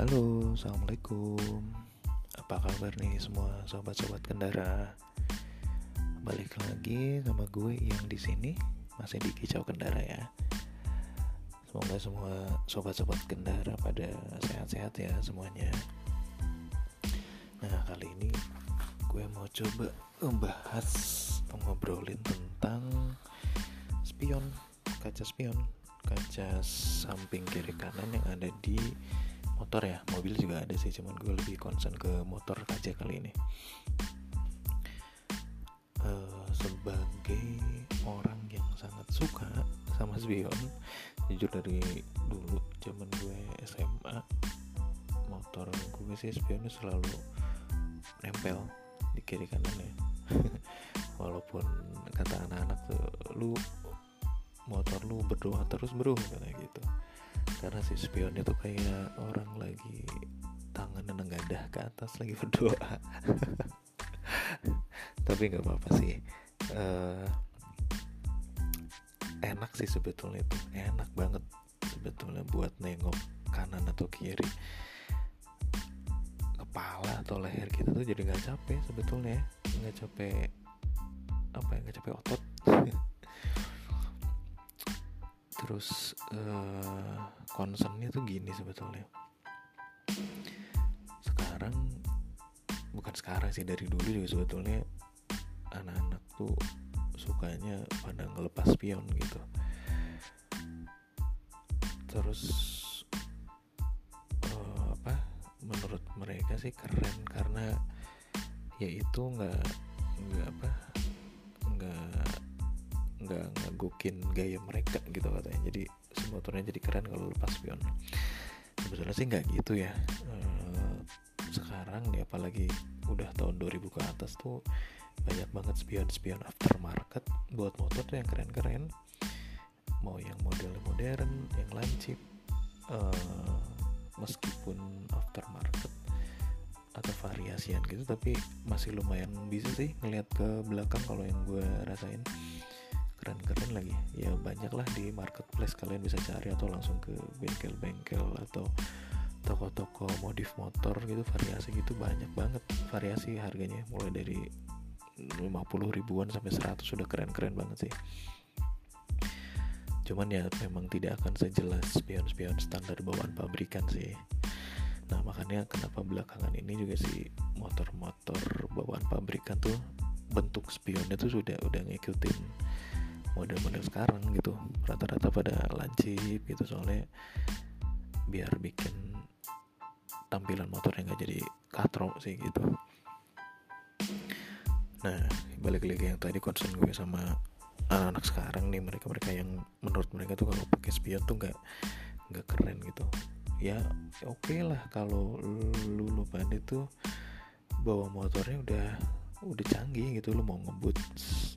Halo, assalamualaikum. Apa kabar nih semua sobat-sobat kendara? Balik lagi sama gue yang di sini masih di kicau kendara ya. Semoga semua sobat-sobat kendara pada sehat-sehat ya semuanya. Nah kali ini gue mau coba membahas ngobrolin tentang spion, kaca spion, kaca samping kiri kanan yang ada di motor ya. Mobil juga ada sih cuman gue lebih concern ke motor aja kali ini. Uh, sebagai orang yang sangat suka sama spion jujur dari dulu zaman gue SMA motor gue sih spionnya selalu nempel di kiri kanan ya. Walaupun kata anak-anak tuh lu motor lu berdoa terus bro kayak gitu. Karena si spion itu kayak orang lagi tangannya nenggadah ke atas lagi berdoa. Tapi nggak apa-apa sih. Uh, enak sih sebetulnya itu. Enak banget sebetulnya buat nengok kanan atau kiri. Kepala atau leher kita tuh jadi nggak capek sebetulnya nggak capek apa ya nggak capek otot terus uh, concernnya tuh gini sebetulnya. Sekarang bukan sekarang sih dari dulu juga sebetulnya anak-anak tuh sukanya pada ngelepas spion gitu. Terus uh, apa menurut mereka sih keren karena ya itu nggak nggak apa nggak nggak ngagukin gaya mereka gitu katanya. Jadi si motornya jadi keren kalau lepas spion sebetulnya sih nggak gitu ya. E, sekarang nih apalagi udah tahun 2000 ke atas tuh banyak banget spion-spion aftermarket buat motor tuh yang keren-keren. Mau yang model modern yang lancip e, meskipun aftermarket atau variasian gitu tapi masih lumayan bisa sih ngelihat ke belakang kalau yang gue rasain keren-keren lagi. Ya banyak lah di marketplace kalian bisa cari atau langsung ke bengkel-bengkel atau toko-toko modif motor gitu variasi gitu banyak banget variasi harganya. Mulai dari 50 ribuan sampai 100 sudah keren-keren banget sih. Cuman ya memang tidak akan sejelas spion-spion standar bawaan pabrikan sih. Nah makanya kenapa belakangan ini juga si motor-motor bawaan pabrikan tuh bentuk spionnya tuh sudah udah ngikutin model-model sekarang gitu. Rata-rata pada lancip gitu soalnya biar bikin tampilan motornya nggak jadi katro sih gitu. Nah balik lagi yang tadi concern gue sama anak-anak sekarang nih mereka-mereka yang menurut mereka tuh kalau pakai spion tuh nggak nggak keren gitu. Ya oke okay lah kalau lu lupa itu bawa motornya udah udah canggih gitu lo mau ngebut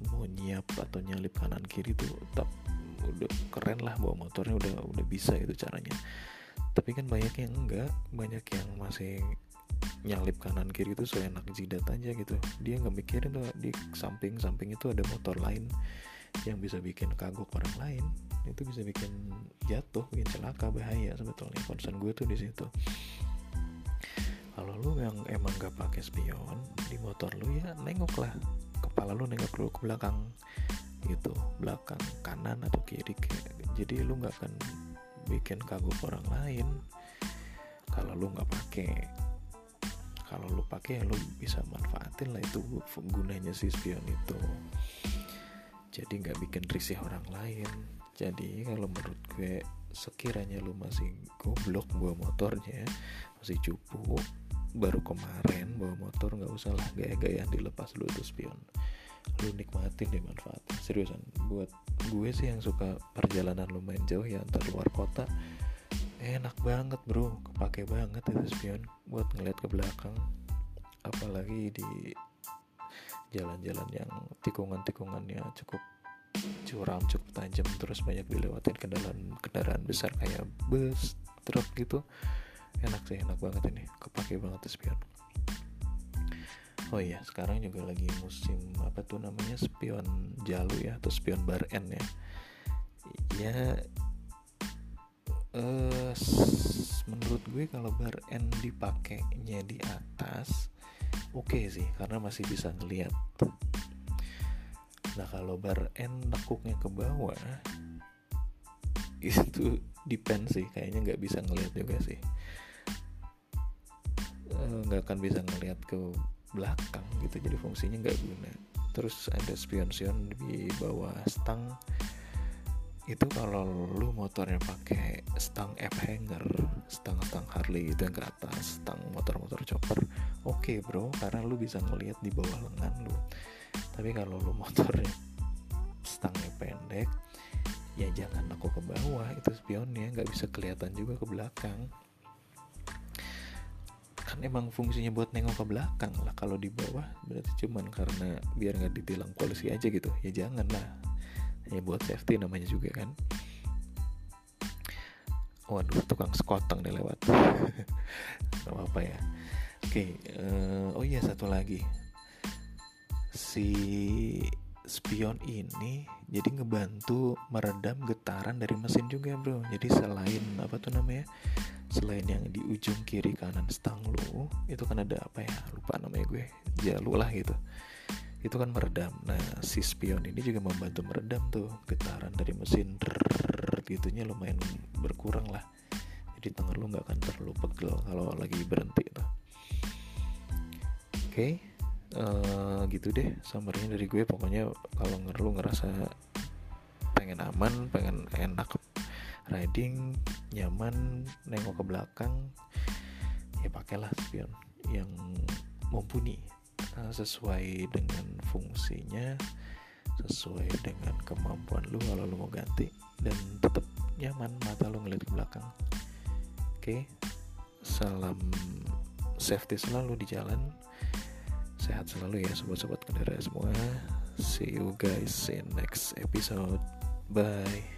mau nyiap atau nyalip kanan kiri tuh tetap udah keren lah bawa motornya udah udah bisa gitu caranya. Tapi kan banyak yang enggak banyak yang masih nyalip kanan kiri itu seenak jidat aja gitu. Dia nggak mikirin tuh di samping samping itu ada motor lain yang bisa bikin kagok orang lain. Itu bisa bikin jatuh bikin celaka bahaya sebetulnya. Concern gue tuh di situ kalau lu yang emang gak pakai spion di motor lu ya nengok lah kepala lu nengok dulu ke belakang gitu belakang kanan atau kiri jadi lu nggak akan bikin kagum orang lain. Kalau lu nggak pakai kalau lu pakai ya lu bisa manfaatin lah itu gunanya si spion itu. Jadi nggak bikin risih orang lain. Jadi kalau menurut gue sekiranya lu masih goblok bawa motornya masih cupu baru kemarin bawa motor nggak usah lah gaya-gayaan dilepas dulu tuh spion. Lu nikmatin deh manfaatnya. Seriusan buat gue sih yang suka perjalanan lumayan jauh ya antar luar kota enak banget bro. Kepake banget itu spion. Buat ngeliat ke belakang apalagi di jalan-jalan yang tikungan-tikungannya cukup curam cukup tajam terus banyak dilewatin kendaraan kendaraan besar kayak bus truk gitu. Enak sih enak banget ini. Kepake banget spion. Oh iya sekarang juga lagi musim apa tuh namanya? Spion jalu ya atau spion bar N ya. Ya uh, menurut gue kalau bar N dipakainya di atas oke okay sih karena masih bisa ngeliat nah kalau bar N nekuknya ke bawah itu depend sih. Kayaknya nggak bisa ngeliat juga sih. Eh, nggak akan bisa ngeliat ke belakang gitu jadi fungsinya nggak guna. Terus ada spion-spion di bawah stang. Itu kalau lu motornya pakai stang F hanger, stang-stang Harley itu yang ke atas, stang motor-motor chopper, oke okay bro, karena lu bisa ngelihat di bawah lengan lu. Tapi kalau lu motornya stangnya pendek, ya jangan aku ke bawah, itu spionnya nggak bisa kelihatan juga ke belakang. Kan emang fungsinya buat nengok ke belakang lah. Kalau di bawah berarti cuman karena biar nggak ditilang polisi aja gitu. Ya jangan lah ya buat safety namanya juga kan waduh tukang sekoteng nih lewat nggak apa, apa ya oke okay, uh, eh, oh iya satu lagi si spion ini jadi ngebantu meredam getaran dari mesin juga bro. Jadi selain apa tuh namanya selain yang di ujung kiri kanan stang lu itu kan ada apa ya? Lupa namanya gue. Jalu lah gitu. Itu kan meredam. Nah si spion ini juga membantu meredam tuh getaran dari mesin. Gitunya lumayan berkurang lah. Jadi tangan lu nggak akan terlalu pegel kalau lagi berhenti tuh. Oke. okay. Uh, gitu deh summernya dari gue. Pokoknya kalau lu ngerasa pengen aman pengen enak riding nyaman nengok ke belakang ya pakailah spion yang mumpuni. Uh, sesuai dengan fungsinya sesuai dengan kemampuan lu kalau lu mau ganti dan tetap nyaman mata lu ngeliat ke belakang. Oke okay? salam safety selalu di jalan sehat selalu ya sobat-sobat kendaraan semua. See you guys in next episode. Bye